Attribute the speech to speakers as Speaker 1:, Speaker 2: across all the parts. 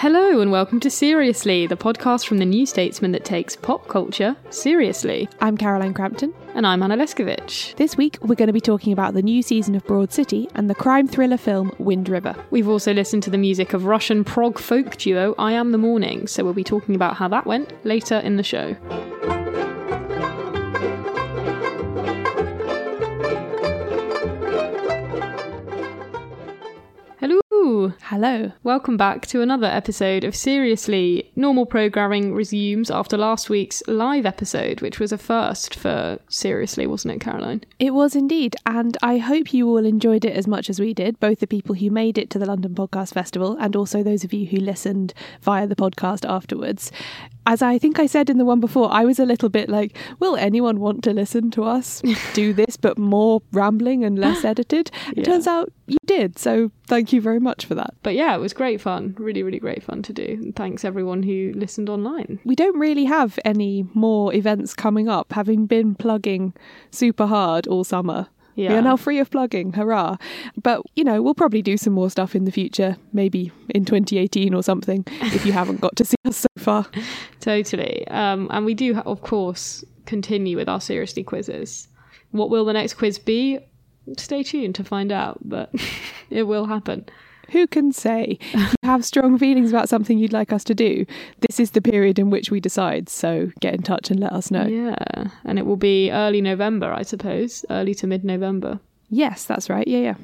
Speaker 1: Hello and welcome to Seriously, the podcast from the New Statesman that takes pop culture seriously.
Speaker 2: I'm Caroline Crampton.
Speaker 1: And I'm Anna Leszkiewicz.
Speaker 2: This week, we're going to be talking about the new season of Broad City and the crime thriller film Wind River.
Speaker 1: We've also listened to the music of Russian prog folk duo I Am the Morning, so we'll be talking about how that went later in the show. Hello. Welcome back to another episode of Seriously. Normal programming resumes after last week's live episode, which was a first for Seriously, wasn't it, Caroline?
Speaker 2: It was indeed, and I hope you all enjoyed it as much as we did, both the people who made it to the London Podcast Festival and also those of you who listened via the podcast afterwards. As I think I said in the one before, I was a little bit like, will anyone want to listen to us do this, but more rambling and less edited? It
Speaker 1: Yeah.
Speaker 2: turns out you did, so thank you very much for that.
Speaker 1: But yeah, it was great fun. Really, really great fun to do. And thanks everyone who listened online.
Speaker 2: we don't really have any more events coming up, having been plugging super hard all summer. We
Speaker 1: Yeah.
Speaker 2: are now free of plugging, hurrah. But, you know, we'll probably do some more stuff in the future, maybe in 2018 or something, if you haven't got to see us so far.
Speaker 1: Totally. Um, and we do, of course, continue with our Seriously quizzes. What will the next quiz be? Stay tuned to find out, but it will happen.
Speaker 2: Who can say? If you have strong feelings about something you'd like us to do, this is the period in which we decide. So get in touch and let us know.
Speaker 1: Yeah. And it will be early November, I suppose. Early to mid November.
Speaker 2: Yes, that's right. Yeah, yeah.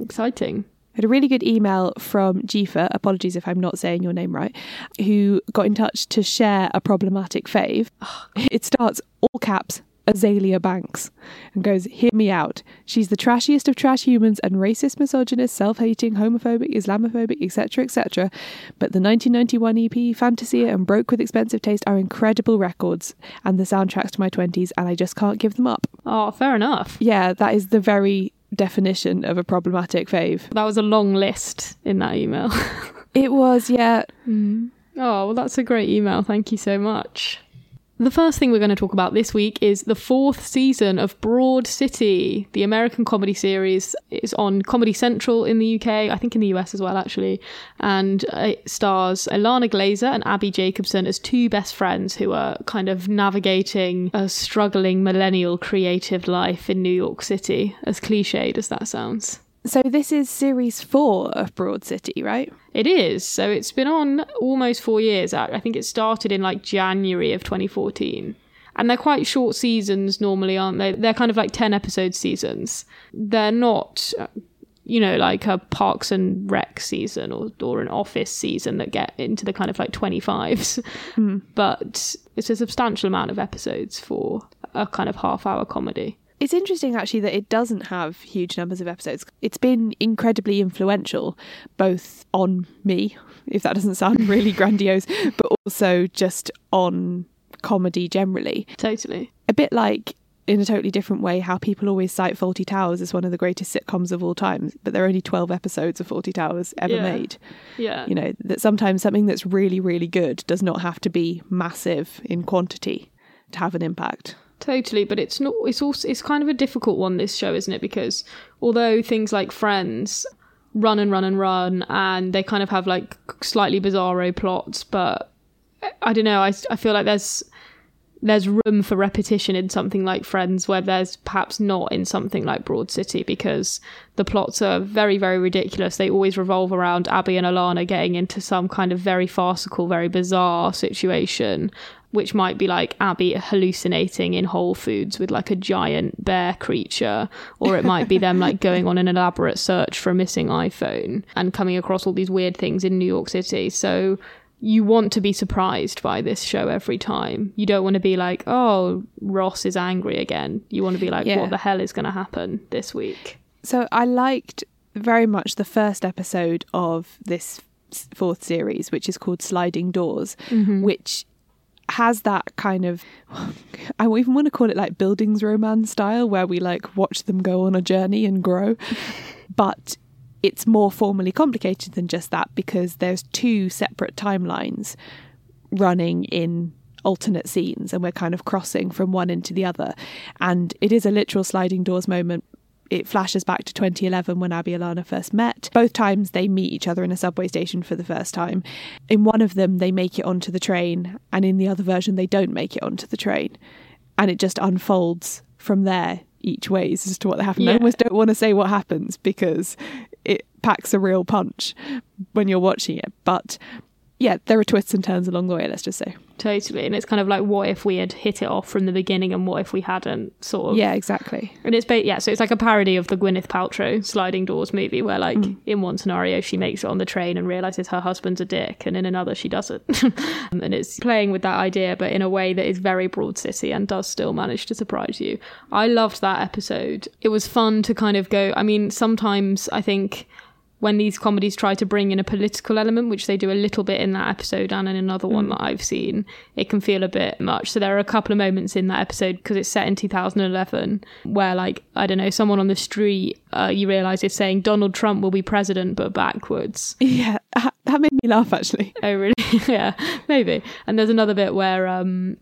Speaker 1: Exciting.
Speaker 2: I had a really good email from Jifa, apologies if I'm not saying your name right, who got in touch to share a problematic fave. Oh, it starts all caps Azealia Banks and goes, Hear me out. She's the trashiest of trash humans and racist, misogynist, self hating, homophobic, Islamophobic, etc., etc. But the 1991 EP, Fantasea, and Broke with Expensive Taste are incredible records and the soundtracks to my 20s, and I just can't give them up.
Speaker 1: Oh, fair enough.
Speaker 2: Yeah, that is the very definition of a problematic fave.
Speaker 1: That was a long list in that email.
Speaker 2: It was, yeah.
Speaker 1: Oh, well, that's a great email. Thank you so much. The first thing we're going to talk about this week is the fourth season of Broad City, the American comedy series. It's on Comedy Central in the UK, I think in the US as well, actually. And it stars Ilana Glazer and Abbi Jacobson as two best friends who are kind of navigating a struggling millennial creative life in New York City, as cliched as that sounds.
Speaker 2: So this is series four of Broad City, right?
Speaker 1: It is. So it's been on almost four years. I think it started in like January of 2014. And they're quite short seasons normally, aren't they? They're kind of like 10 episode seasons. They're not, uh, you know, like a Parks and Rec season or, or an Office season that get into the kind of like 25s. But it's a substantial amount of episodes for a kind of half hour comedy.
Speaker 2: It's interesting actually that it doesn't have huge numbers of episodes. It's been incredibly influential, both on me, if that doesn't sound really grandiose, but also just on comedy generally.
Speaker 1: Totally.
Speaker 2: A bit like in a totally different way how people always cite Fawlty Towers as one of the greatest sitcoms of all time, but there are only 12 episodes of Fawlty Towers ever
Speaker 1: Yeah.
Speaker 2: made.
Speaker 1: Yeah.
Speaker 2: You know, that sometimes something that's really, really good does not have to be massive in quantity to have an impact.
Speaker 1: Totally, but it's not. It's also it's kind of a difficult one. This show, isn't it? Because although things like Friends run and run and run, and they kind of have like slightly bizarro plots, but eh, I don't know. I I feel like there's there's room for repetition in something like Friends, where there's perhaps not in something like Broad City, because the plots are very, very ridiculous. They always revolve around Abbi and Ilana getting into some kind of very farcical, very bizarre situation, which might be like Abbi hallucinating in Whole Foods with like a giant bear creature, or it might be them like going on an elaborate search for a missing iPhone and coming across all these weird things in New York City. So you want to be surprised by this show every time. You don't want to be like, oh, Ross is angry again. You want to be like,
Speaker 2: Yeah.
Speaker 1: what the hell is going to happen this week?
Speaker 2: So I liked very much the first episode of this fourth series, which is called Sliding Doors, mm-hmm. which has that kind of I even want to call it like bildungsroman style where we like watch them go on a journey and grow. but it's more formally complicated than just that because there's two separate timelines running in alternate scenes and we're kind of crossing from one into the other and it is a literal sliding doors moment it flashes back to 2011 when Abbi and Ilana first met. Both times they meet each other in a subway station for the first time. In one of them, they make it onto the train, and in the other version, they don't make it onto the train. And it just unfolds from there each ways as to what happened. I almost don't want to say what happens because it packs a real punch when you're watching it. But yeah, there are twists and turns along the way, let's just say.
Speaker 1: Totally. And it's kind of like, what if we had hit it off from the beginning and what if we hadn't, sort of.
Speaker 2: Yeah, exactly.
Speaker 1: And it's ba- yeah, so it's like a parody of the Gwyneth Paltrow Sliding Doors movie, where like mm. in one scenario she makes it on the train and realizes her husband's a dick, and in another she doesn't. Um, and it's playing with that idea, but in a way that is very Broad City and does still manage to surprise you. I loved that episode. It was fun to kind of go. I mean, sometimes I think when these comedies try to bring in a political element, which they do a little bit in that episode and in another one that I've seen, it can feel a bit much. So there are a couple of moments in that episode because it's set in 2011 where, like, I don't know, someone on the street uh, you realize is saying Donald Trump will be president, but backwards.
Speaker 2: Yeah, that that made me laugh actually.
Speaker 1: Oh, really? yeah, maybe. And there's another bit where, um,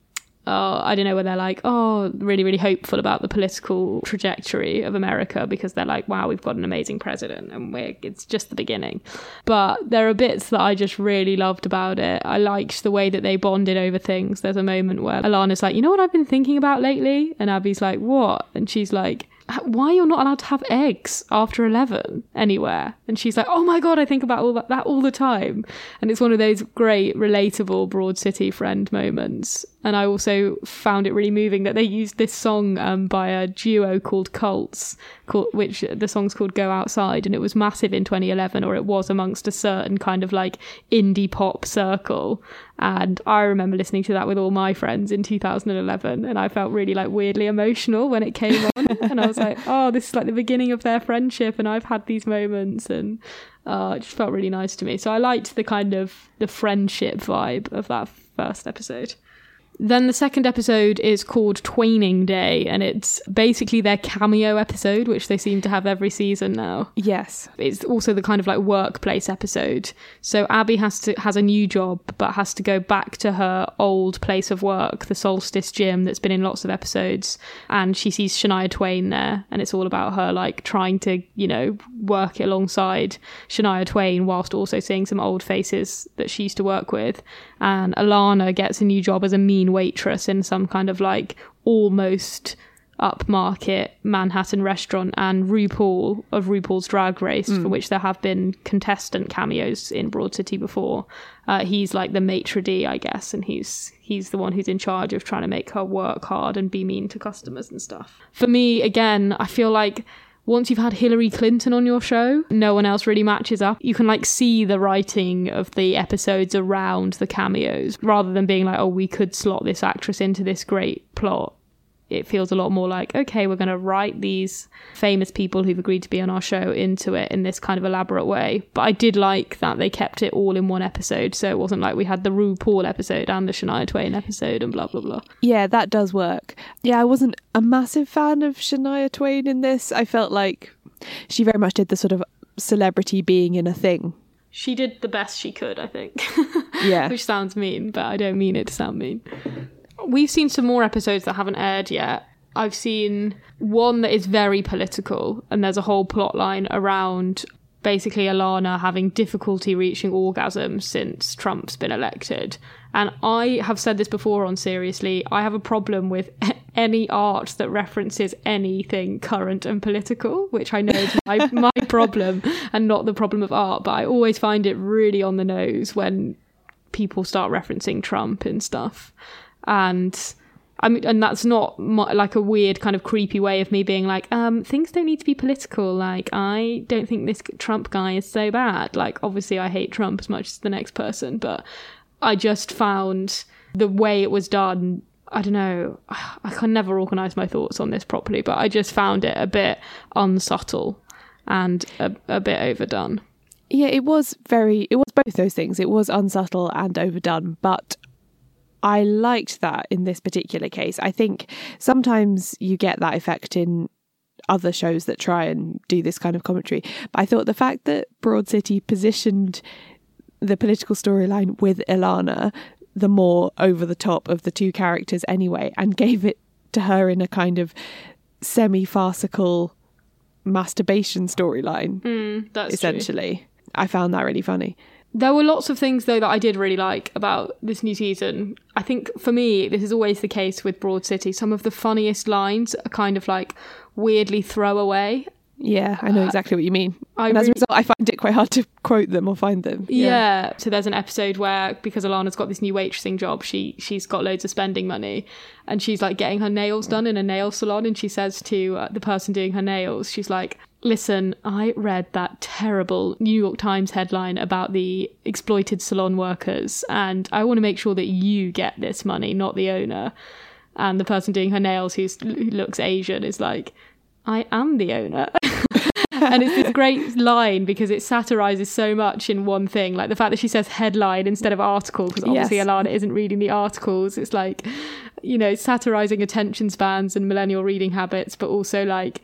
Speaker 1: oh, I don't know, where they're like, oh, really, really hopeful about the political trajectory of America because they're like, wow, we've got an amazing president and we're, it's just the beginning. But there are bits that I just really loved about it. I liked the way that they bonded over things. There's a moment where Ilana's like, you know what I've been thinking about lately? And Abbi's like, what? And she's like, why you're not allowed to have eggs after 11 anywhere and she's like oh my god i think about all that, that all the time and it's one of those great relatable broad city friend moments and i also found it really moving that they used this song um, by a duo called cults called, which the song's called go outside and it was massive in 2011 or it was amongst a certain kind of like indie pop circle. And i remember listening to that with all my friends in 2011 and i felt really like weirdly emotional when it came on. And i was like oh this is like the beginning of their friendship and i've had these moments and uh, it just felt really nice to me. So i liked the kind of the friendship vibe of that first episode then the second episode is called Twaining Day, and it's basically their cameo episode, which they seem to have every season now.
Speaker 2: Yes.
Speaker 1: It's also the kind of like workplace episode. So Abbi has to has a new job, but has to go back to her old place of work, the Soulstice Gym, that's been in lots of episodes, and she sees Shania Twain there, and it's all about her like trying to you know work alongside Shania Twain whilst also seeing some old faces that she used to work with. And Ilana gets a new job as a mean waitress in some kind of like almost upmarket Manhattan restaurant and RuPaul of RuPaul's Drag Race, for which there have been contestant cameos in Broad City before. Uh, he's like the maitre d', I guess, and he's he's the one who's in charge of trying to make her work hard and be mean to customers and stuff. For me, again, I feel like once you've had Hillary Clinton on your show, no one else really matches up. You can like see the writing of the episodes around the cameos rather than being like, oh, we could slot this actress into this great plot. It feels a lot more like, okay, we're going to write these famous people who've agreed to be on our show into it in this kind of elaborate way. But I did like that they kept it all in one episode. So it wasn't like we had the RuPaul episode and the Shania Twain episode and blah, blah, blah.
Speaker 2: Yeah, that does work. Yeah, I wasn't a massive fan of Shania Twain in this. I felt like she very much did the sort of celebrity being in a thing.
Speaker 1: She did the best she could, I think.
Speaker 2: Yeah.
Speaker 1: Which sounds mean, but I don't mean it to sound mean. We've seen some more episodes that haven't aired yet. I've seen one that is very political, and there's a whole plot line around basically Alana having difficulty reaching orgasm since Trump's been elected. And I have said this before on Seriously, I have a problem with any art that references anything current and political, which I know is my, my problem and not the problem of art. But I always find it really on the nose when people start referencing Trump and stuff. And I mean, and that's not like a weird kind of creepy way of me being like, um, things don't need to be political. Like, I don't think this Trump guy is so bad. Like, obviously, I hate Trump as much as the next person, but I just found the way it was done. I don't know. I can never organize my thoughts on this properly, but I just found it a bit unsubtle and a, a bit overdone.
Speaker 2: Yeah, it was very, it was both those things. It was unsubtle and overdone, but I liked that in this particular case. I think sometimes you get that effect in other shows that try and do this kind of commentary. But I thought the fact that Broad City positioned the political storyline with Ilana the more over the top of the two characters anyway and gave it to her in a kind of semi farcical masturbation storyline
Speaker 1: Mm, that's true.
Speaker 2: essentially. I found that really funny.
Speaker 1: There were lots of things though that I did really like about this new season. I think for me, this is always the case with Broad City. Some of the funniest lines are kind of like weirdly throwaway.
Speaker 2: Yeah, I know exactly what you mean.
Speaker 1: I
Speaker 2: and as a result, I find it quite hard to quote them or find them.
Speaker 1: Yeah. So there's an episode where because Ilana's got this new waitressing job, she she's got loads of spending money, and she's like getting her nails done in a nail salon, and she says to uh, the person doing her nails, she's like. Listen, I read that terrible New York Times headline about the exploited salon workers, and I want to make sure that you get this money, not the owner. And the person doing her nails, who looks Asian, is like, I am the owner. and it's this great line because it satirizes so much in one thing like the fact that she says headline instead of article because obviously
Speaker 2: Yes.
Speaker 1: ilana isn't reading the articles it's like you know satirizing attention spans and millennial reading habits but also like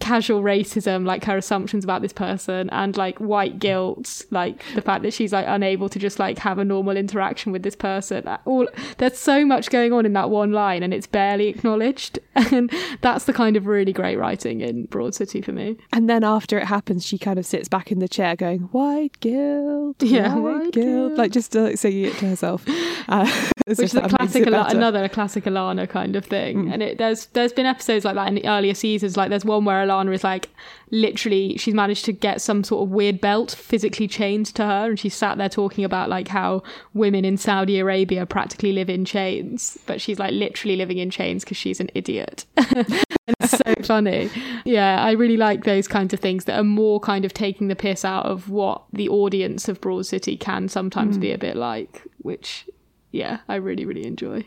Speaker 1: casual racism like her assumptions about this person and like white guilt like the fact that she's like unable to just like have a normal interaction with this person all there's so much going on in that one line and it's barely acknowledged and that's the kind of really great writing in broad city for me
Speaker 2: And then after it happens, she kind of sits back in the chair going, White guilt.
Speaker 1: Yeah,
Speaker 2: white,
Speaker 1: white
Speaker 2: guilt.
Speaker 1: guilt.
Speaker 2: Like just uh, singing it to herself. Uh,
Speaker 1: which is a classic
Speaker 2: better.
Speaker 1: another classic Ilana kind of thing. And it, there's there's been episodes like that in the earlier seasons. Like there's one where Ilana is like literally she's managed to get some sort of weird belt physically chained to her, and she's sat there talking about like how women in Saudi Arabia practically live in chains, but she's like literally living in chains because she's an idiot. and it's so funny. Yeah, I really like those kinds of things that are more kind of taking the piss out of what the audience of Broad City can sometimes be hmm. a bit like, which yeah, I really, really enjoy.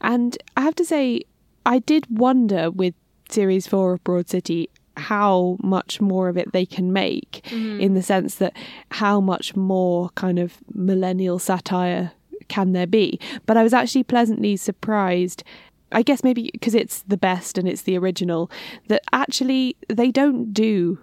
Speaker 2: And I have to say, I did wonder with series four of Broad City how much more of it they can make mm-hmm. in the sense that how much more kind of millennial satire can there be. But I was actually pleasantly surprised. I guess maybe because it's the best and it's the original, that actually they don't do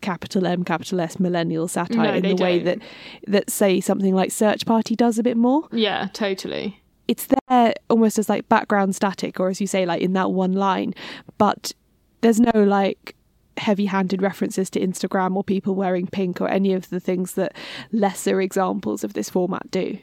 Speaker 2: capital M, capital S millennial satire
Speaker 1: No,
Speaker 2: in the way
Speaker 1: don't.
Speaker 2: that that say something like Search Party does a bit more
Speaker 1: Yeah, totally.
Speaker 2: It's there almost as like background static or as you say like in that one line but there's no like heavy-handed references to instagram or people wearing pink or any of the things that lesser examples of this format do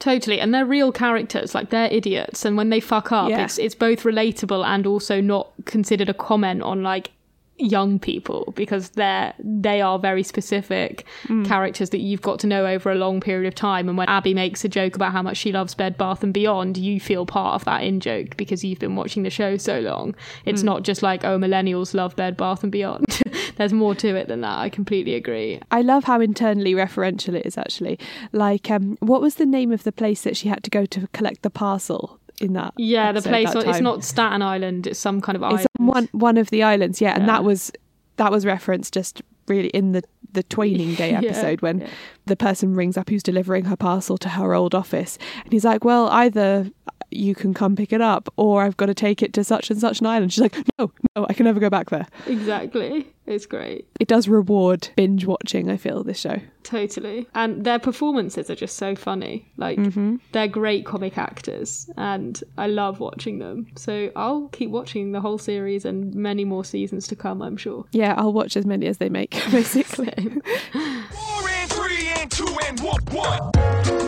Speaker 1: Totally, and they're real characters. Like they're idiots, and when they fuck up,
Speaker 2: Yeah.
Speaker 1: it's it's both relatable and also not considered a comment on like young people because they're they are very specific characters that you've got to know over a long period of time. And when Abbi makes a joke about how much she loves Bed Bath and Beyond, you feel part of that in joke because you've been watching the show so long. It's not just like oh millennials love Bed Bath and Beyond. There's more to it than that. I completely agree.
Speaker 2: i love how internally referential it is actually like um what was the name of the place that she had to go to collect the parcel in that
Speaker 1: Yeah, the place.
Speaker 2: that
Speaker 1: It's not Staten Island. It's some kind of
Speaker 2: It's
Speaker 1: island.
Speaker 2: on one one of the islands, yeah, and that was that was referenced just really in the the Twaining Day
Speaker 1: Yeah,
Speaker 2: episode when
Speaker 1: yeah.
Speaker 2: the person rings up who's delivering her parcel to her old office, and he's like, "Well, either you can come pick it up, or I've got to take it to such and such an island. She's like, no, no, I can never go back there.
Speaker 1: Exactly. It's great.
Speaker 2: It does reward binge watching, I feel, this show.
Speaker 1: Totally. And their performances are just so funny. Like, mm-hmm. they're great comic actors, and I love watching them. So I'll keep watching the whole series and many more seasons to come, I'm sure.
Speaker 2: Yeah, I'll watch as many as they make, basically.
Speaker 3: Four and three and two and one. one.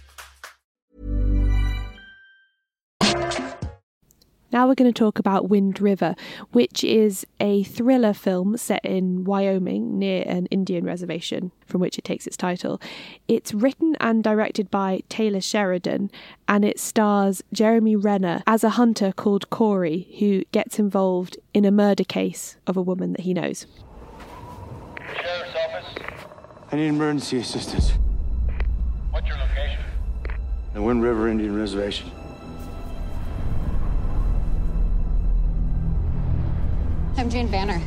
Speaker 2: Now we're going to talk about Wind River, which is a thriller film set in Wyoming near an Indian reservation from which it takes its title. It's written and directed by Taylor Sheridan and it stars Jeremy Renner as a hunter called Corey who gets involved in a murder case of a woman that he knows.
Speaker 4: Sheriff's office.
Speaker 5: I need emergency assistance.
Speaker 4: What's your location?
Speaker 5: The Wind River Indian Reservation.
Speaker 6: I'm Jane Banner,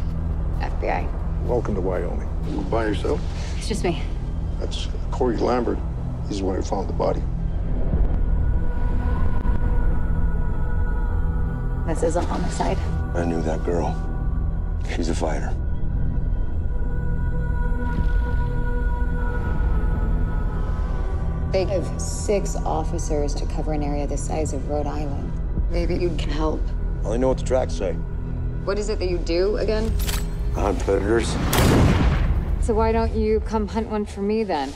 Speaker 6: FBI.
Speaker 7: Welcome to Wyoming. You by yourself?
Speaker 6: It's just me.
Speaker 7: That's Corey Lambert. He's the one who found the body.
Speaker 6: This is a homicide.
Speaker 5: I knew that girl. She's a fighter.
Speaker 6: They have six officers to cover an area the size of Rhode Island. Maybe you can help.
Speaker 5: I only know what the tracks say.
Speaker 6: What is it that you do again?
Speaker 5: Hunt predators.
Speaker 6: So why don't you come hunt one for me then?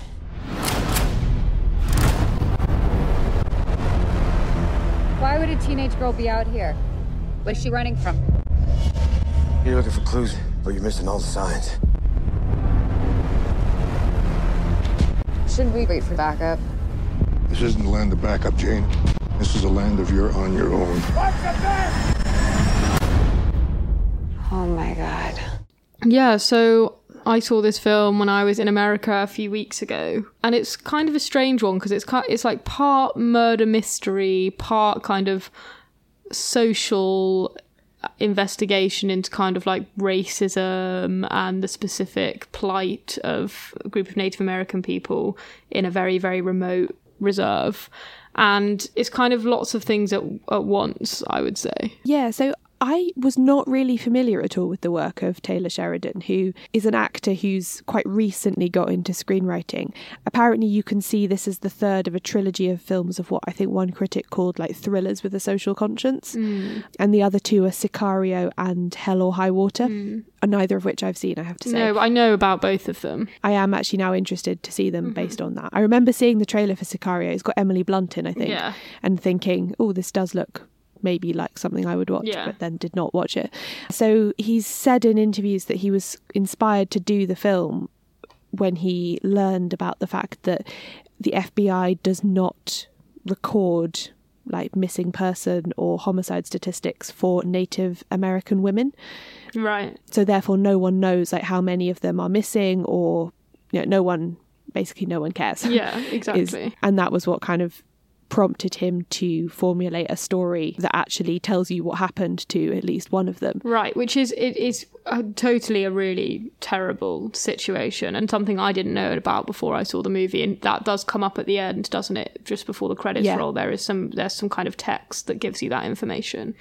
Speaker 6: Why would a teenage girl be out here? What's she running from?
Speaker 5: You're looking for clues, but you're missing all the signs.
Speaker 6: Shouldn't we wait for backup?
Speaker 7: This isn't the land of backup, Jane. This is a land of you're on your own.
Speaker 6: Oh my god.
Speaker 1: Yeah, so I saw this film when I was in America a few weeks ago, and it's kind of a strange one because it's ki- it's like part murder mystery, part kind of social uh, investigation into kind of like racism and the specific plight of a group of Native American people in a very very remote reserve. And it's kind of lots of things at, at once, I would say.
Speaker 2: Yeah, so I was not really familiar at all with the work of Taylor Sheridan, who is an actor who's quite recently got into screenwriting. Apparently, you can see this as the third of a trilogy of films of what I think one critic called like thrillers with a social conscience.
Speaker 1: Mm.
Speaker 2: And the other two are Sicario and Hell or High Water, and neither of which I've seen, I have to say.
Speaker 1: No, I know about both of them.
Speaker 2: I am actually now interested to see them mm-hmm. based on that. I remember seeing the trailer for Sicario. It's got Emily Blunt in, I think,
Speaker 1: Yeah.
Speaker 2: and thinking, oh, this does look maybe like something I would watch,
Speaker 1: Yeah.
Speaker 2: but then did not watch it. So he's said in interviews that he was inspired to do the film when he learned about the fact that the FBI does not record like missing person or homicide statistics for Native American women.
Speaker 1: Right.
Speaker 2: So therefore, no one knows like how many of them are missing, or you know, no one basically no one cares.
Speaker 1: Yeah,
Speaker 2: Is-
Speaker 1: exactly.
Speaker 2: and that was what kind of prompted him to formulate a story that actually tells you what happened to at least one of them.
Speaker 1: Right, which is it is a, totally a really terrible situation and something I didn't know about before I saw the movie, and that does come up at the end, doesn't it? Just before the credits
Speaker 2: Yeah.
Speaker 1: roll, there is some there's some kind of text that gives you that information.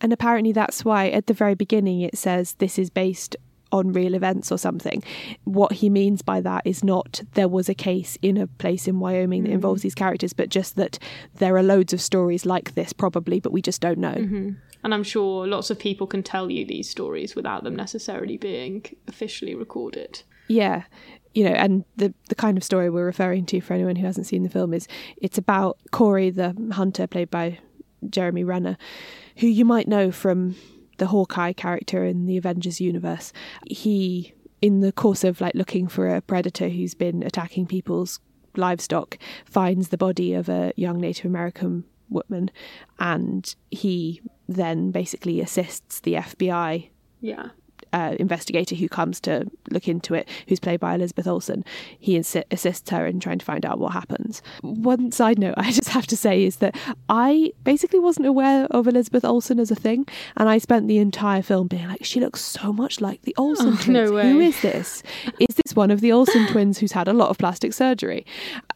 Speaker 2: And apparently, that's why at the very beginning it says this is based on real events or something. What he means by that is not there was a case in a place in Wyoming that involves mm. these characters, but just that there are loads of stories like this probably, but we just don't know. Mm-hmm.
Speaker 1: And I'm sure lots of people can tell you these stories without them necessarily being officially recorded.
Speaker 2: Yeah. You know, and the the kind of story we're referring to for anyone who hasn't seen the film is it's about Corey the hunter played by Jeremy Renner, who you might know from the Hawkeye character in the Avengers universe. He in the course of like looking for a predator who's been attacking people's livestock finds the body of a young Native American woman and he then basically assists the FBI
Speaker 1: Yeah.
Speaker 2: Uh, investigator who comes to look into it, who's played by Elizabeth Olsen. He assi- assists her in trying to find out what happens. One side note I just have to say is that I basically wasn't aware of Elizabeth Olsen as a thing, and I spent the entire film being like, she looks so much like the Olsen
Speaker 1: Oh,
Speaker 2: twins.
Speaker 1: no
Speaker 2: Who is this? Is this one of the Olsen twins who's had a lot of plastic surgery?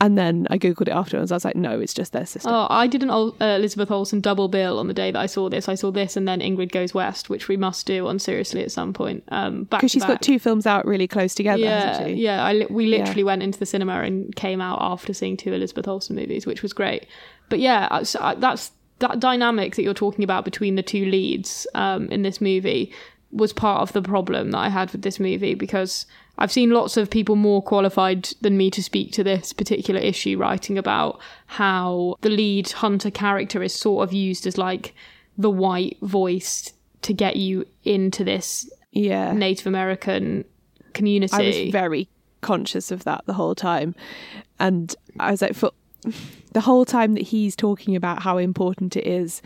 Speaker 2: And then I googled it afterwards. I was like, no, it's just their sister.
Speaker 1: Oh, I did an Ol- uh, Elizabeth Olsen double bill on the day that I saw this. I saw this and then Ingrid Goes West, which we must do on Seriously at some point. Um,
Speaker 2: Because she's got two films out really close together,
Speaker 1: yeah, yeah. I we
Speaker 2: Yeah.
Speaker 1: literally went into the cinema and came out after seeing two Elizabeth Olsen movies, which was great. But yeah, uh, so, uh, that's that dynamic that you're talking about between the two leads um, in this movie was part of the problem that I had with this movie because I've seen lots of people more qualified than me to speak to this particular issue writing about how the lead hunter character is sort of used as like the white voice to get you into this
Speaker 2: Yeah.
Speaker 1: Native American community.
Speaker 2: I was very conscious of that the whole time. And I was like, for the whole time that he's talking about how important it is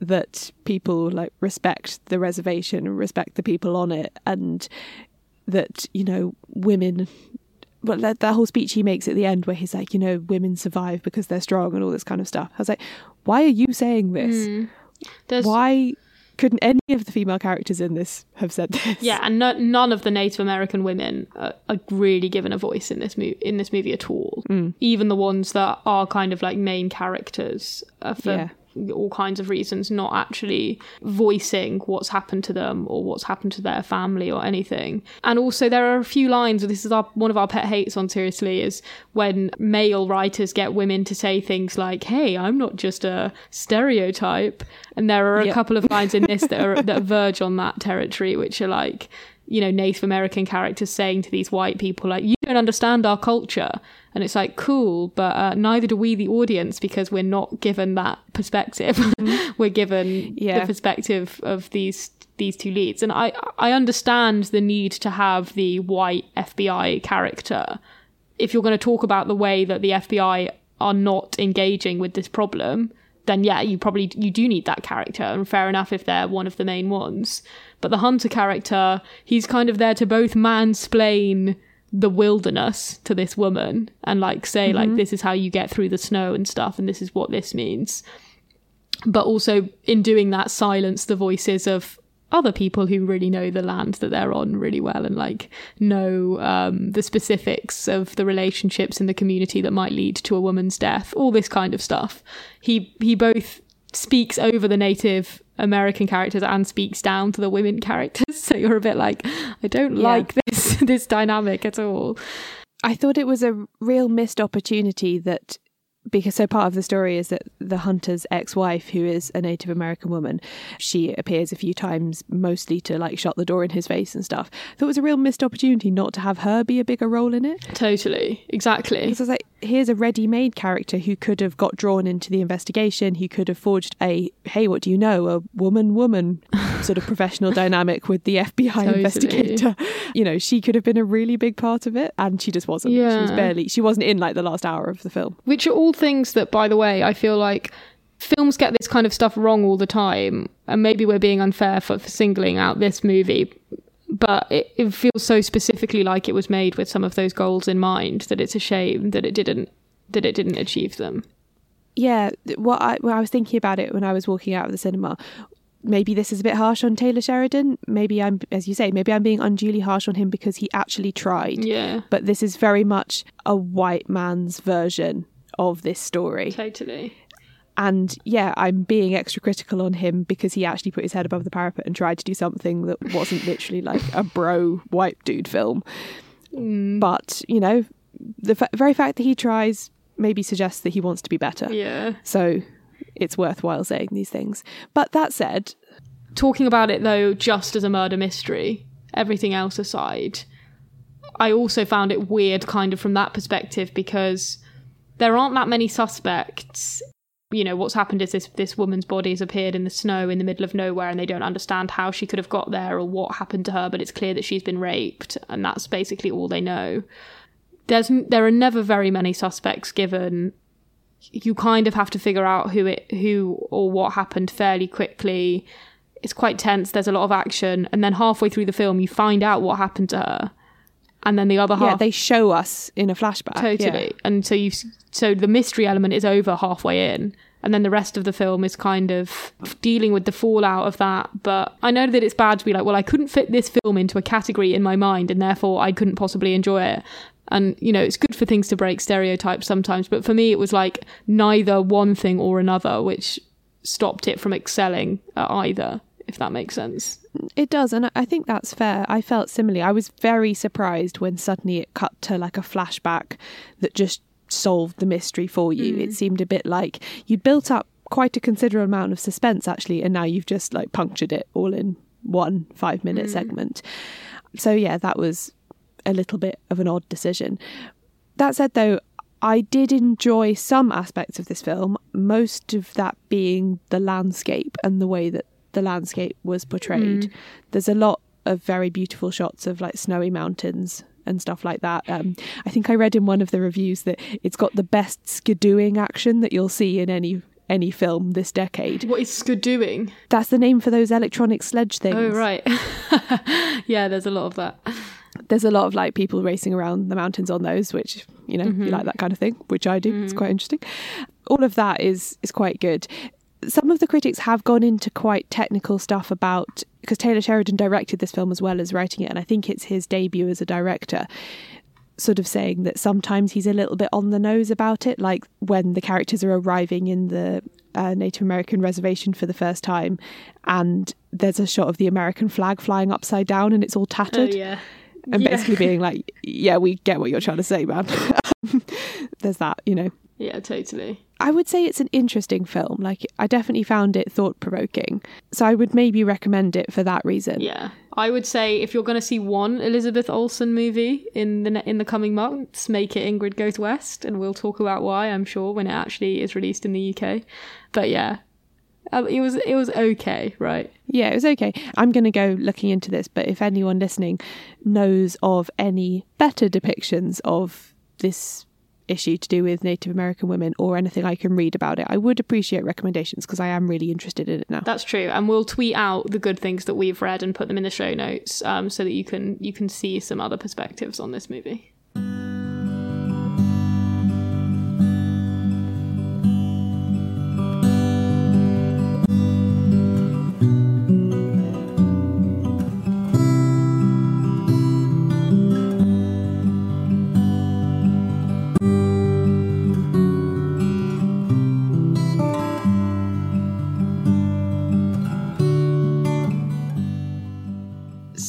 Speaker 2: that people like respect the reservation and respect the people on it and that, you know, women but that, that whole speech he makes at the end where he's like, you know, women survive because they're strong and all this kind of stuff. I was like, why are you saying this? Hmm.
Speaker 1: There's-
Speaker 2: Why couldn't any of the female characters in this have said this?
Speaker 1: Yeah, and no, none of the Native American women are, are really given a voice in this movie in this movie at all.
Speaker 2: Mm.
Speaker 1: Even the ones that are kind of like main characters are for
Speaker 2: Yeah.
Speaker 1: All kinds of reasons not actually voicing what's happened to them or what's happened to their family or anything. And also there are a few lines. This is our one of our pet hates on seriously is when male writers get women to say things like, "Hey, I'm not just a stereotype," and there are a
Speaker 2: Yep.
Speaker 1: couple of lines in this that are that verge on that territory, which are like, you know, Native American characters saying to these white people, like, "You don't understand our culture," and it's like, cool, but uh, neither do we, the audience, because we're not given that perspective. we're given
Speaker 2: Yeah.
Speaker 1: the perspective of these these two leads, and I I understand the need to have the white FBI character if you're going to talk about the way that the FBI are not engaging with this problem, then yeah, you probably you do need that character, and fair enough if they're one of the main ones. But the hunter character, he's kind of there to both mansplain the wilderness to this woman and like say like this is how you get through the snow and stuff, and this is what this means. But also in doing that, silence the voices of other people who really know the land that they're on really well and like know um, the specifics of the relationships in the community that might lead to a woman's death all this kind of stuff he he both speaks over the native American characters and speaks down to the women characters. So you're a bit like, I don't
Speaker 2: Yeah.
Speaker 1: like this this dynamic at all.
Speaker 2: I thought it was a real missed opportunity that because so part of the story is that the hunter's ex-wife who is a native american woman she appears a few times mostly to like shut the door in his face and stuff I thought it was a real missed opportunity not to have her be a bigger role in it
Speaker 1: Totally. Exactly.
Speaker 2: because I was like, here's a ready-made character who could have got drawn into the investigation. who could have forged a hey, what do you know, a woman-woman sort of professional dynamic with the FBI
Speaker 1: Totally.
Speaker 2: investigator. You know, she could have been a really big part of it, and she just wasn't. She was barely. She wasn't in like the last hour of the film.
Speaker 1: Which are all things that, by the way, I feel like films get this kind of stuff wrong all the time. And maybe we're being unfair for, for singling out this movie. But it, it feels so specifically like it was made with some of those goals in mind that it's a shame that it didn't that it didn't achieve them.
Speaker 2: Yeah, what I, when I was thinking about it when I was walking out of the cinema, maybe this is a bit harsh on Taylor Sheridan. Maybe I'm, as you say, maybe I'm being unduly harsh on him because he actually tried.
Speaker 1: Yeah.
Speaker 2: But this is very much a white man's version of this story.
Speaker 1: Totally.
Speaker 2: And yeah, I'm being extra critical on him because he actually put his head above the parapet and tried to do something that wasn't literally like a bro white dude film. Mm. But, you know, the fa- very fact that he tries maybe suggests that he wants to be better.
Speaker 1: Yeah.
Speaker 2: So it's worthwhile saying these things. But that said,
Speaker 1: talking about it though just as a murder mystery everything else aside i also found it weird kind of from that perspective because there aren't that many suspects you know what's happened is this this woman's body has appeared in the snow in the middle of nowhere and they don't understand how she could have got there or what happened to her but it's clear that she's been raped and that's basically all they know. There's there are never very many suspects given. You kind of have to figure out who it who or what happened fairly quickly. It's quite tense. There's a lot of action. And then halfway through the film you find out what happened to her and then the other half
Speaker 2: yeah, they show us in a flashback.
Speaker 1: totally. and so you so the mystery element is over halfway in. And then the rest of the film is kind of dealing with the fallout of that. But i know that it's bad to be like well i couldn't fit this film into a category in my mind and therefore i couldn't possibly enjoy it. And you know it's good for things to break stereotypes sometimes. But for me it was like neither one thing or another which stopped it from excelling at either if that makes sense
Speaker 2: It does, and I think that's fair. I felt similarly. I was very surprised when suddenly it cut to like a flashback that just solved the mystery for you. It mm. seemed a bit like you'd built up quite a considerable amount of suspense actually, and now you've just like punctured it all in one five minute mm. segment. So yeah, that was a little bit of an odd decision. That said, though, I did enjoy some aspects of this film, most of that being the landscape and the way that the landscape was portrayed. There's a lot of very beautiful shots of like snowy mountains and stuff like that. Um, I think I read in one of the reviews that it's got the best skidooing action that you'll see in any any film this decade.
Speaker 1: what is skidooing
Speaker 2: That's the name for those electronic sledge things.
Speaker 1: oh right yeah there's a lot of that
Speaker 2: there's a lot of like people racing around the mountains on those which you know
Speaker 1: Mm-hmm.
Speaker 2: you like that kind of thing which i do it's quite interesting all of that is is quite good some of the critics have gone into quite technical stuff about because taylor sheridan directed this film as well as writing it and i think it's his debut as a director sort of saying that sometimes he's a little bit on the nose about it like when the characters are arriving in the uh, native american reservation for the first time and there's a shot of the american flag flying upside down and it's all tattered
Speaker 1: oh yeah
Speaker 2: and
Speaker 1: Yeah.
Speaker 2: basically being like, "Yeah, we get what you're trying to say, man." There's that, you know.
Speaker 1: yeah totally
Speaker 2: I would say it's an interesting film. Like, I definitely found it thought provoking. So I would maybe recommend it for that reason.
Speaker 1: Yeah, I would say if you're going to see one Elizabeth Olsen movie in the ne- in the coming months, make it Ingrid Goes West, and we'll talk about why. I'm sure when it actually is released in the UK. But yeah, um, it was it was okay, right?
Speaker 2: Yeah, it was okay. I'm going to go looking into this, but if anyone listening knows of any better depictions of this issue to do with Native American women or anything I can read about it, I would appreciate recommendations because I am really interested in it now.
Speaker 1: That's true, and we'll tweet out the good things that we've read and put them in the show notes, um, so that you can you can see some other perspectives on this movie.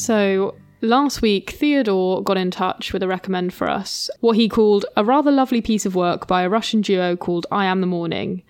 Speaker 1: So last week, Theodore got in touch with a recommend for us, what he called a rather lovely piece of work by a Russian duo called I Am the Morning.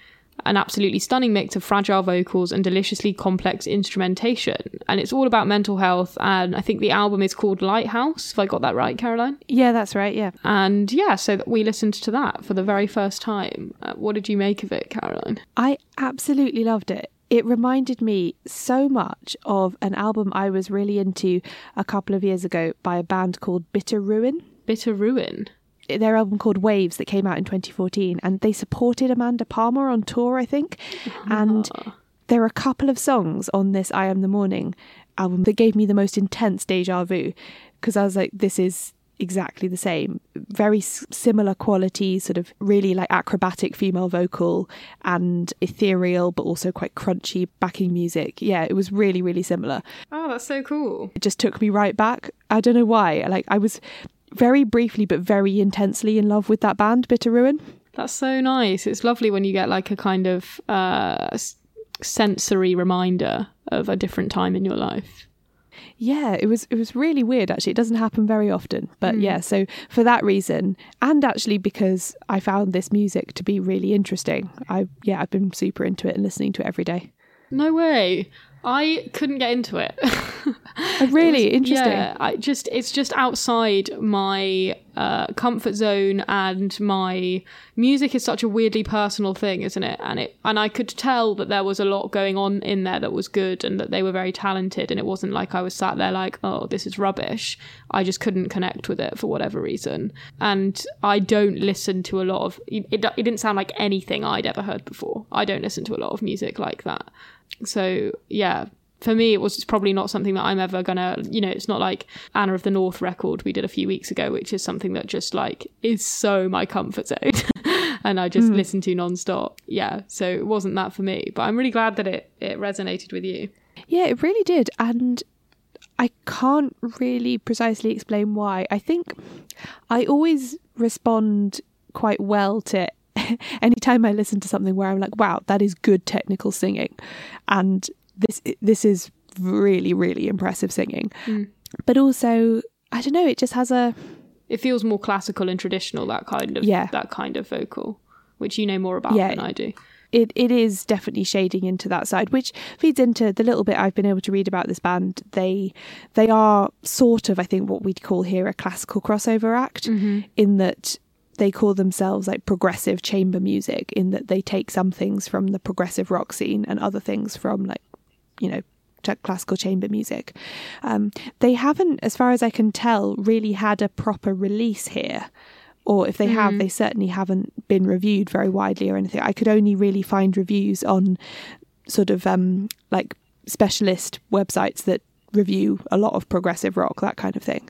Speaker 1: An absolutely stunning mix of fragile vocals and deliciously complex instrumentation. And it's all about mental health. And I think the album is called Lighthouse, if I got that right, Caroline.
Speaker 2: Yeah, that's right. Yeah.
Speaker 1: And yeah, so we listened to that for the very first time. Uh, what did you make of it, Caroline?
Speaker 2: I absolutely loved it. It reminded me so much of an album I was really into a couple of years ago by a band called Bitter Ruin.
Speaker 1: Bitter Ruin?
Speaker 2: Their album called Waves that came out in 2014, and they supported Amanda Palmer on tour, I think. And ah. there are a couple of songs on this I Am the Morning album that gave me the most intense deja vu because I was like, this is exactly the same. Very s- similar quality, sort of really like acrobatic female vocal and ethereal, but also quite crunchy backing music. Yeah, it was really, really similar.
Speaker 1: Oh, that's so cool.
Speaker 2: It just took me right back. I don't know why. Like, I was very briefly, but very intensely in love with that band, Bitter Ruin.
Speaker 1: That's so nice. It's lovely when you get like a kind of uh, sensory reminder of a different time in your life.
Speaker 2: Yeah, it was it was really weird actually. It doesn't happen very often. But hmm. yeah, so for that reason and actually because I found this music to be really interesting. I yeah, I've been super into it and listening to it every day.
Speaker 1: No way. I couldn't get into it.
Speaker 2: Oh, really interesting.
Speaker 1: Yeah, I just it's just outside my uh, comfort zone, and my music is such a weirdly personal thing, isn't it? And it and I could tell that there was a lot going on in there that was good, and that they were very talented. And it wasn't like I was sat there like, oh, this is rubbish. I just couldn't connect with it for whatever reason. And I don't listen to a lot of. It, it didn't sound like anything I'd ever heard before. I don't listen to a lot of music like that. So yeah, for me, it was probably not something that I'm ever gonna, you know, it's not like Anna of the North record we did a few weeks ago, which is something that just like is so my comfort zone and I just hmm. listen to nonstop. Yeah, so it wasn't that for me, but I'm really glad that it it resonated with you.
Speaker 2: Yeah, it really did. And I can't really precisely explain why. I think I always respond quite well to anytime I listen to something where I'm like, wow, that is good technical singing. And this this is really, really impressive singing. Hmm. But also, I don't know, it just has a
Speaker 1: It feels more classical and traditional that kind of
Speaker 2: Yeah.
Speaker 1: that kind of vocal, which you know more about
Speaker 2: Yeah.
Speaker 1: than I do.
Speaker 2: it it is definitely shading into that side, which feeds into the little bit I've been able to read about this band. They they are sort of, I think, what we'd call here a classical crossover act, mm-hmm. in that they call themselves like progressive chamber music, in that they take some things from the progressive rock scene and other things from like, you know. Classical chamber music. Um, they haven't, as far as I can tell, really had a proper release here or if they have, they certainly haven't been reviewed very widely or anything. I could only really find reviews on sort of um, like specialist websites that review a lot of progressive rock, that kind of thing.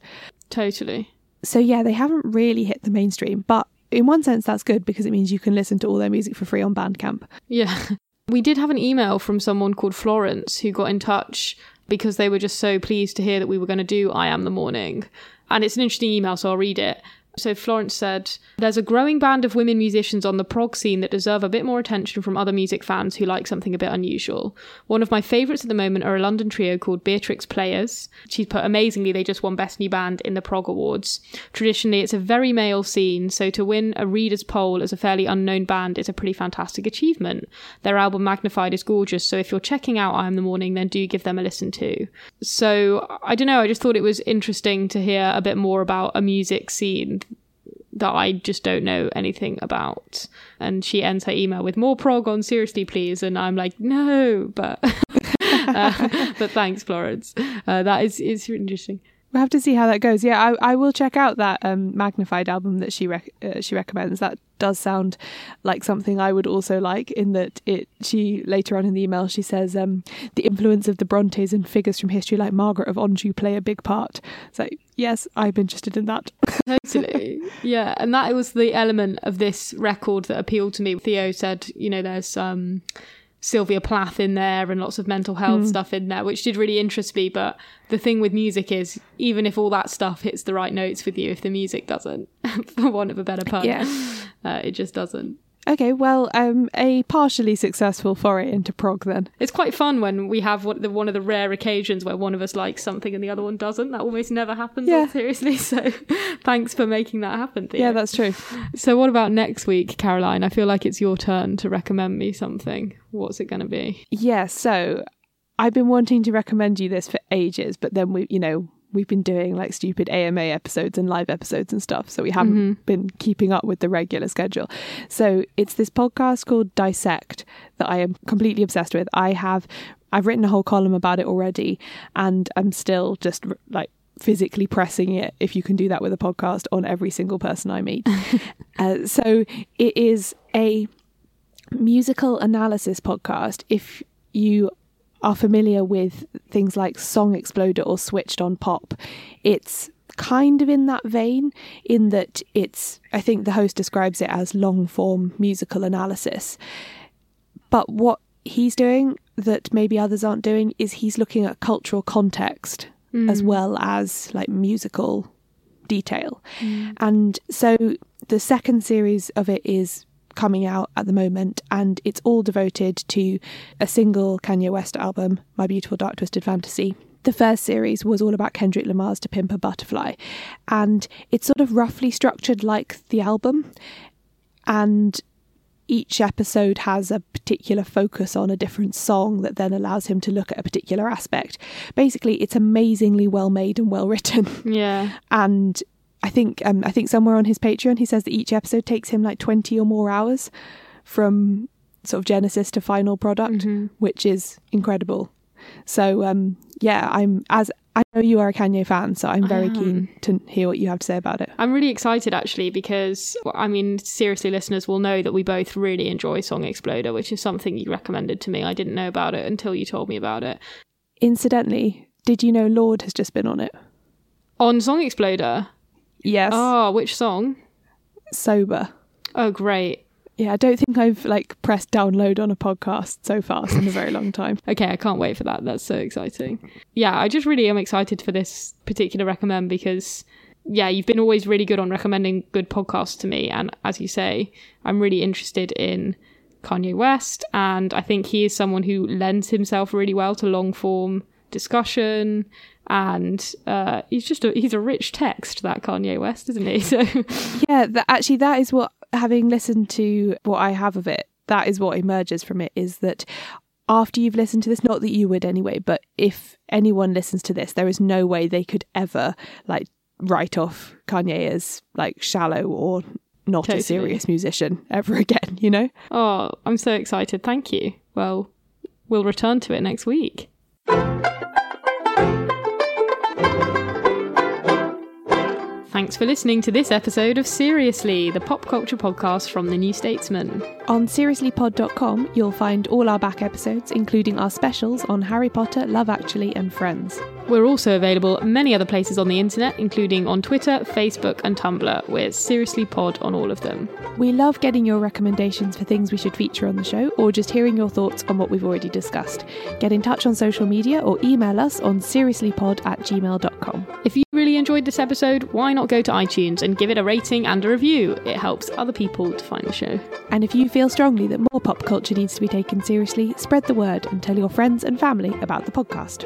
Speaker 1: Totally.
Speaker 2: So yeah, they haven't really hit the mainstream, but in one sense that's good because it means you can listen to all their music for free on Bandcamp.
Speaker 1: Yeah. We did have an email from someone called Florence who got in touch because they were just so pleased to hear that we were going to do I Am the Morning. And it's an interesting email, so I'll read it. So Florence said, There's a growing band of women musicians on the prog scene that deserve a bit more attention from other music fans who like something a bit unusual. One of my favourites at the moment are a London trio called Beatrix Players. She's put amazingly, they just won Best New Band in the Prog Awards. Traditionally, it's a very male scene, so to win a reader's poll as a fairly unknown band is a pretty fantastic achievement. Their album Magnified is gorgeous, so if you're checking out I Am the Morning, then do give them a listen too. So I don't know, I just thought it was interesting to hear a bit more about a music scene that I just don't know anything about. And she ends her email with more prog on seriously please and I'm like no but uh, but thanks Florence. Uh, that is is interesting.
Speaker 2: We'll have to see how that goes. Yeah, I, I will check out that um, magnified album that she rec- uh, she recommends. That does sound like something I would also like. In that it, she later on in the email she says um, the influence of the Brontes and figures from history like Margaret of Anjou play a big part. So yes, I'm interested in that.
Speaker 1: totally yeah and that was the element of this record that appealed to me theo said you know there's um sylvia plath in there and lots of mental health stuff in there which did really interest me but the thing with music is even if all that stuff hits the right notes with you if the music doesn't for want of a better pun
Speaker 2: Yeah.
Speaker 1: uh, it just doesn't
Speaker 2: Okay, well, um, a partially successful foray into prog then.
Speaker 1: It's quite fun when we have one, the, one of the rare occasions where one of us likes something and the other one doesn't. That almost never happens,
Speaker 2: Yeah.
Speaker 1: seriously. So thanks for making that happen, Theo.
Speaker 2: Yeah, that's true.
Speaker 1: So what about next week, Caroline? I feel like it's your turn to recommend me something. What's it going to be?
Speaker 2: Yeah, so I've been wanting to recommend you this for ages, but then we, you know, we've been doing like stupid AMA episodes and live episodes and stuff, so we haven't been keeping up with the regular schedule. So it's this podcast called Dissect that I am completely obsessed with. I have I've written a whole column about it already, and I'm still just like physically pressing it if you can do that with a podcast on every single person I meet. uh, so it is a musical analysis podcast. If you are familiar with things like Song Exploder or Switched on Pop, it's kind of in that vein, in that it's, I think the host describes it as long form musical analysis. But what he's doing that maybe others aren't doing is he's looking at cultural context mm. as well as like musical detail. Mm. And so the second series of it is coming out at the moment and it's all devoted to a single Kanye West album, My Beautiful Dark Twisted Fantasy. The first series was all about Kendrick Lamar's To Pimp a Butterfly and it's sort of roughly structured like the album and each episode has a particular focus on a different song that then allows him to look at a particular aspect. Basically, it's amazingly well made and well written.
Speaker 1: Yeah.
Speaker 2: And I think um, I think somewhere on his Patreon he says that each episode takes him like twenty or more hours from sort of genesis to final product, which is incredible. So um, yeah, I'm as I know you are a Kanye fan, so I'm very keen to hear what you have to say about it.
Speaker 1: I'm really excited actually because, I mean, seriously, listeners will know that we both really enjoy Song Exploder, which is something you recommended to me. I didn't know about it until you told me about it.
Speaker 2: Incidentally, did you know Lorde has just been on it?
Speaker 1: On Song Exploder?
Speaker 2: Yes.
Speaker 1: Oh, which song?
Speaker 2: Sober.
Speaker 1: Oh, great.
Speaker 2: Yeah, I don't think I've like pressed download on a podcast so fast in a very long time.
Speaker 1: Okay, I can't wait for that. That's so exciting. Yeah, I just really am excited for this particular recommend because, yeah, you've been always really good on recommending good podcasts to me. And as you say, I'm really interested in Kanye West. And I think he is someone who lends himself really well to long form discussion. And uh, he's just a, he's a rich text, that Kanye West, isn't he? So,
Speaker 2: yeah, that, actually, that is what, having listened to what I have of it, that is what emerges from it is that after you've listened to this, not that you would anyway, but if anyone listens to this, there is no way they could ever like write off Kanye as like shallow or not
Speaker 1: Totally.
Speaker 2: a serious musician ever again, you know?
Speaker 1: oh, I'm so excited. Thank you. Well, we'll return to it next week. Thanks for listening to this episode of Seriously, the pop culture podcast from the New Statesman.
Speaker 2: On seriouslypod.com, you'll find all our back episodes, including our specials on Harry Potter, Love Actually, and Friends.
Speaker 1: We're also available many other places on the internet, including on Twitter, Facebook, and Tumblr. We're Seriously Pod on all of them.
Speaker 2: We love getting your recommendations for things we should feature on the show or just hearing your thoughts on what we've already discussed. Get in touch on social media or email us on seriouslypod at gmail.com.
Speaker 1: If you really enjoyed this episode, why not go to iTunes and give it a rating and a review? It helps other people to find the show.
Speaker 2: And if you feel strongly that more pop culture needs to be taken seriously, spread the word and tell your friends and family about the podcast.